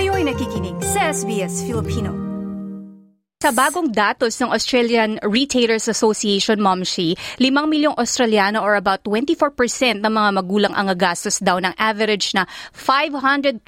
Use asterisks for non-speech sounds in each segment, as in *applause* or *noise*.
Kayo'y nakikinig sa SBS Filipino. Sa bagong datos ng Australian Retailers Association, Momshi, 5 milyong Australiano or about 24% ng mga magulang ang gagastos daw ng average na 512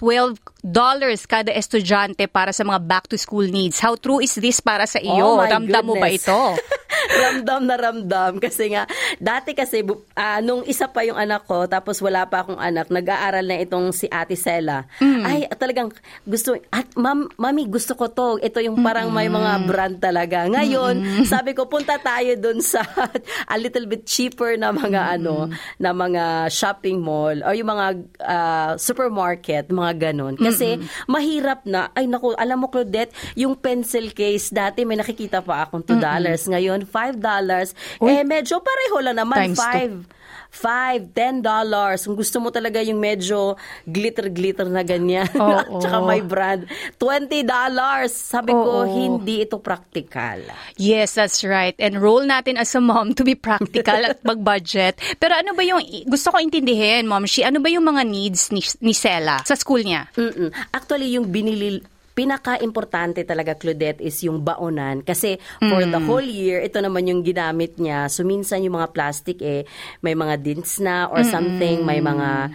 dollars kada estudyante para sa mga back-to-school needs. How true is this para sa iyo? Oh Ramdam mo ba ito? *laughs* ramdam na ramdam. Kasi nga dati kasi ah, nung isa pa yung anak ko tapos wala pa akong anak nag-aaral na itong si Ate Sela. Mm. ay talagang gusto at mam, mami gusto ko to. Ito yung parang may mga brand talaga. Ngayon sabi ko punta tayo dun sa *laughs* a little bit cheaper na mga ano na mga shopping mall o yung mga ah, supermarket mga ganun. Kasi mahirap na. Ay naku alam mo Claudette yung pencil case dati may nakikita pa akong 2 dollars. Ngayon 5 dollars eh medyo pareho lang naman Times two. 5 5 10 dollars kung gusto mo talaga yung medyo glitter glitter na ganyan *laughs* Oo. tsaka may brand 20 dollars sabi ko Oo. hindi ito practical Yes, that's right. And role natin as a mom to be practical at *laughs* mag-budget. Pero ano ba yung, gusto ko intindihin, Mom Shi, ano ba yung mga needs ni, ni Sela sa school niya? Mm-mm. Actually, yung binili pinaka-importante talaga, Claudette, is yung baonan. Kasi for the Mm. whole year, ito naman yung ginamit niya. So, minsan yung mga plastic, eh, may mga dints na or something, may mga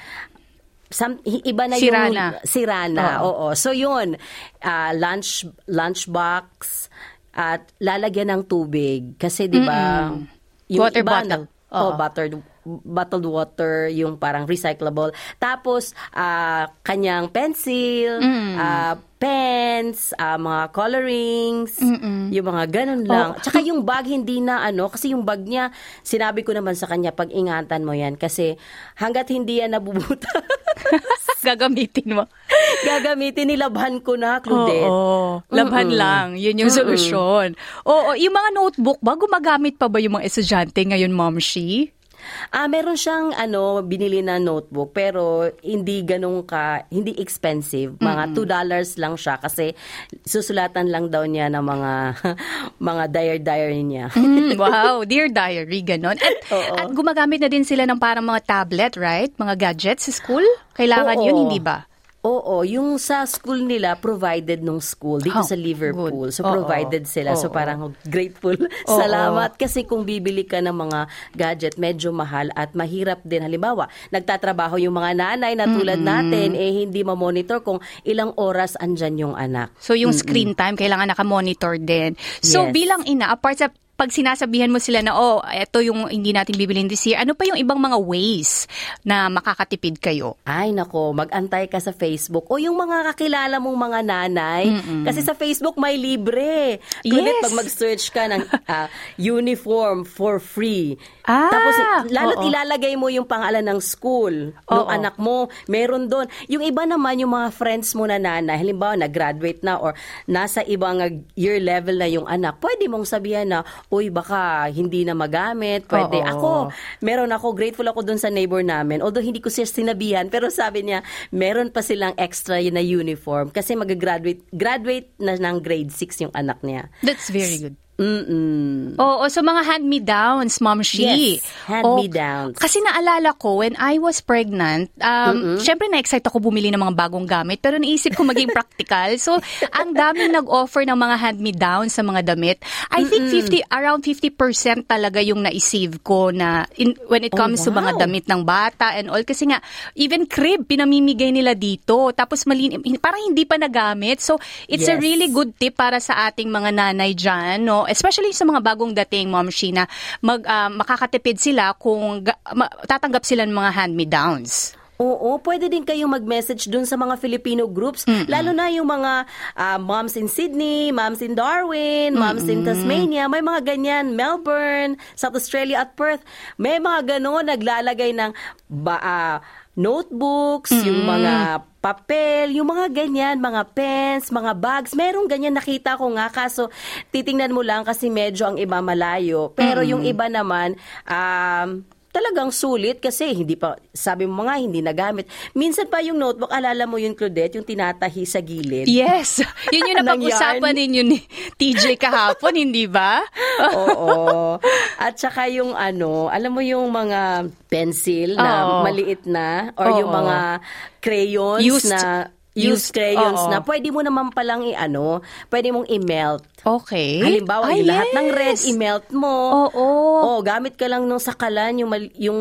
some, iba na Sira yung na. sira na. Oo. Oo. So yun, ah, lunch lunchbox at lalagyan ng tubig kasi 'di ba Water iba bottle. na- oh, buttered bottled water, yung parang recyclable. Tapos, ah, kanyang pencil, Mm. ah, pens, ah, mga colorings, yung mga ganun lang. Oh. Tsaka yung bag, hindi na ano, kasi yung bag niya, sinabi ko naman sa kanya, pag-ingatan mo yan. Kasi hanggat hindi yan nabubuta, *laughs* Gagamitin mo. gagamitin, nilabhan ko na, Claudette. Oo. Labhan Mm-mm. lang. Yun yung solusyon. Oo. Yung mga notebook ba, gumagamit pa ba yung mga estudyante ngayon, Mom Shi? Ah, meron siyang ano binili na notebook pero hindi ganun ka hindi expensive. Mga $2 dollars lang siya kasi susulatan lang daw niya ng mga *laughs* mga diary diary niya. Mm, *laughs* wow, Dear Diary, ganon. At, Oo. at gumagamit na din sila ng parang mga tablet, right? Mga gadgets sa school? Kailangan Oo. yun, hindi ba? Oo, yung sa school nila provided nung school dito Oh, sa Liverpool. good. So provided sila. So Oo. parang grateful. *laughs* Oo. Salamat kasi kung bibili ka ng mga gadget medyo mahal at mahirap din halimbawa, nagtatrabaho yung mga nanay na tulad natin eh hindi ma-monitor kung ilang oras andyan yung anak. So yung screen time, kailangan nakamonitor din. So Yes. bilang ina, apart sa pag sinasabihan mo sila na, oh, ito yung hindi natin bibilin this year, ano pa yung ibang mga ways na makakatipid kayo? Ay nako, mag-antay ka sa Facebook o yung mga kakilala mong mga nanay kasi sa Facebook may libre. Kulit Yes. pag mag-search ka ng *laughs* ah, uniform for free. Ah, Tapos lalo't oo. ilalagay mo yung pangalan ng school ng Oo. anak mo. Meron doon. Yung iba naman yung mga friends mo na nanay, halimbawa nag-graduate na or nasa ibang year level na yung anak, pwede mong sabihan na, uy baka hindi na magamit, pwede. Oo. Ako, meron ako, grateful ako dun sa neighbor namin. Although hindi ko siya sinabihan, pero sabi niya, meron pa silang extra na uniform kasi mag-graduate graduate na ng grade 6 yung anak niya. That's very good. Mm-mm. Oo, so mga hand-me-downs, Mom Shi. Yes, hand-me-downs. Oh, kasi naalala ko, when I was pregnant, um, syempre na-excite ako bumili ng mga bagong gamit, pero naisip ko maging *laughs* practical. So, ang daming nag-offer ng mga hand-me-downs sa mga damit. I think 50, around 50% talaga yung na-save ko na in, when it Oh, comes to mga wow. damit ng bata and all. Kasi nga, even crib, pinamimigay nila dito. Tapos malin, parang hindi pa nagamit. So, it's a Yes. really good tip para sa ating mga nanay dyan, no? Especially sa mga bagong dating, Mom Sheena, mag, ah, makakatipid sila kung ga- ma- tatanggap sila ng mga hand-me-downs. Oo, pwede din kayong mag-message dun sa mga Filipino groups, lalo na yung mga ah, moms in Sydney, moms in Darwin, moms in Tasmania, may mga ganyan, Melbourne, South Australia at Perth. May mga gano'n naglalagay ng ba, ah, notebooks, yung mga papel, yung mga ganyan, mga pens, mga bags, merong ganyan nakita ko nga. Kaso titingnan mo lang kasi medyo ang iba malayo. Pero yung iba naman um talagang sulit kasi hindi pa, sabi mo mga hindi nagamit. Minsan pa yung notebook, alala mo yung Claudette, yung tinatahi sa gilid. Yes! *laughs* Yun yung *laughs* Ng napag-usapan ninyo ni *laughs* TJ kahapon, hindi ba? Oo. At saka yung ano, alam mo yung mga pencil na Oo. maliit na or yung Oo. mga crayons Used. na used crayons Oo. na pwede mo naman palang i-ano, pwede mong i-melt. Okay. Halimbawa, Ay, yung lahat ng red, yes. i-melt mo. Oo. Oh, gamit ka lang nung sakalan, yung, mal- yung,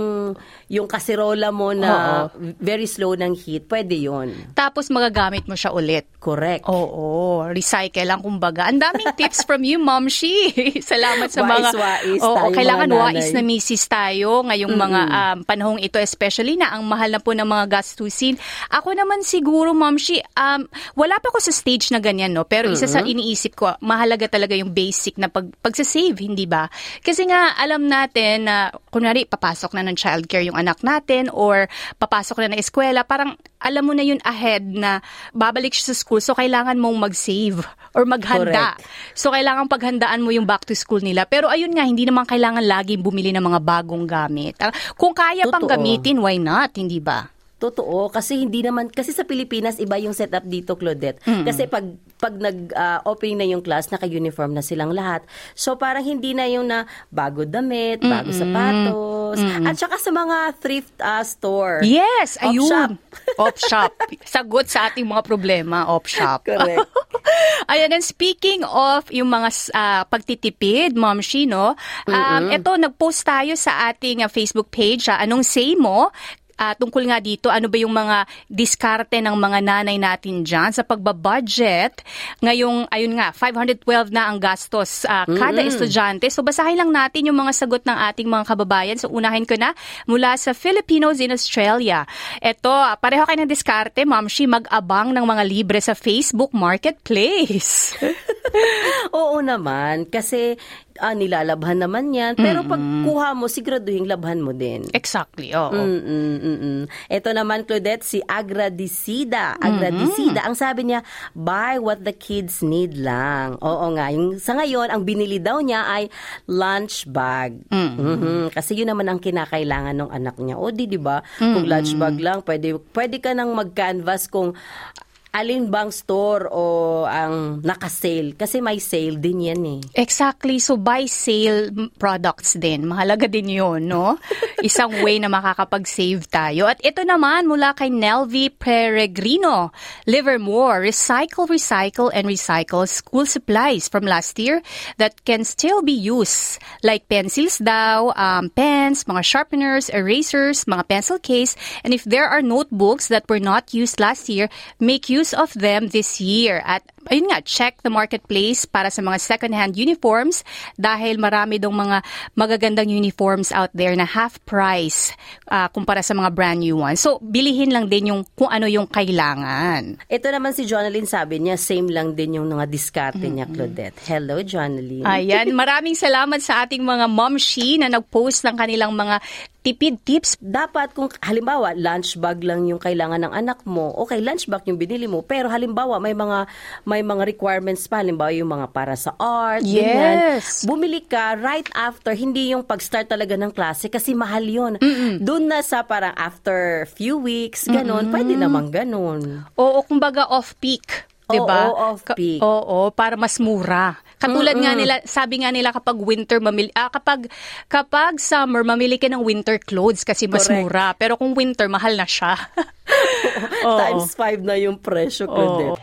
yung kaserola mo na very slow ng heat. Pwede yon Tapos magagamit mo siya ulit. Correct. Oo, recycle lang kumbaga. Ang daming *laughs* tips from you, Mom Shi. *laughs* Salamat sa mga... Wais-wais Oo, tayo, kailangan mga wais na misis tayo ngayong mga um, panahong ito, especially na ang mahal na po ng mga gastusin. Ako naman siguro, Mom Shi, um, wala pa ako sa stage na ganyan, no? Pero isa sa iniisip ko, mahalaga talaga yung basic na pag, pagsasave, hindi ba? Kasi nga, alam natin na, kunwari, papasok na ng childcare yung anak natin or papasok na ng eskwela, parang alam mo na yun ahead na babalik siya sa school, so kailangan mong mag-save or maghanda. Correct. So kailangan paghandaan mo yung back to school nila. Pero ayun nga, hindi naman kailangan laging bumili ng mga bagong gamit. Ah, Kung kaya pang Totoo. gamitin, why not? Hindi ba? Totoo kasi hindi naman kasi sa Pilipinas iba yung setup dito Claudette. Kasi pag pag nag ah, opening na yung class naka-uniform na silang lahat. So parang hindi na yung na bago damit, bago sapatos at saka sa mga thrift ah, store. Yes, Op ayun. shop. *laughs* Op shop. Sagot sa ating mga problema, op shop. Correct. *laughs* Ayan, and speaking of yung mga ah, pagtitipid, Ma'am Shino, um, ito, nag-post tayo sa ating ah, Facebook page, ah, anong say mo? Ah, tungkol nga dito, ano ba yung mga diskarte ng mga nanay natin dyan sa pagbabudget. Ngayong, ayun nga, 512 na ang gastos ah, kada estudyante. So, basahin lang natin yung mga sagot ng ating mga kababayan. So, unahin ko na mula sa Filipinos in Australia. Ito, ah, pareho kayo ng diskarte, Ma'am Shi, mag-abang ng mga libre sa Facebook Marketplace. *laughs* Oo naman kasi ah, nilalabhan naman 'yan. Pero pag kuha mo siguraduhin labhan mo din. exactly, oo. Mm, mm, mm. Ito naman, Claudette, si Agradicida. Agradicida. Ang sabi niya, buy what the kids need lang. Oo nga. Yung, sa ngayon, ang binili daw niya ay lunch bag. Mhm. Kasi yun naman ang kinakailangan ng anak niya. O di, di ba? Kung lunch bag lang, pwede, pwede ka nang mag-canvas kung alin bang store o ang naka-sale. Kasi may sale din yan eh. Exactly. So, buy sale products din. Mahalaga din yun, no? *laughs* Isang way na makakapag-save tayo. At ito naman mula kay Nelvi Peregrino. Livermore, recycle, recycle, and recycle school supplies from last year that can still be used. Like pencils daw, um, pens, mga sharpeners, erasers, mga pencil case, and if there are notebooks that were not used last year, make use of them this year. At ayun nga, check the marketplace para sa mga second-hand uniforms dahil marami dong mga magagandang uniforms out there na half price ah, kumpara sa mga brand new ones. So, bilihin lang din yung kung ano yung kailangan. Ito naman si Jonalyn sabi niya, same lang din yung mga diskarte niya, Claudette. Hello, Jonalyn. Ayan, *laughs* maraming salamat sa ating mga momshi na nag-post ng kanilang mga tipid tips. dapat kung halimbawa lunch bag lang yung kailangan ng anak mo, okay lunch bag yung binili mo, pero halimbawa may mga may mga requirements pa, halimbawa yung mga para sa art, ganyan. Yes. Bumili ka right after, hindi yung pag-start talaga ng klase kasi mahal yun. Doon na sa parang after few weeks, ganon, pwede naman ganon. Oo, kumbaga off-peak. Diba? Oo, off-peak. Ka- oo, para mas mura. Katulad nga nila, sabi nga nila kapag winter mamili, ah, kapag kapag summer mamili ka ng winter clothes kasi mas Correct. mura. Pero kung winter mahal na siya. *laughs* Oo. Times five na yung presyo, Claudette.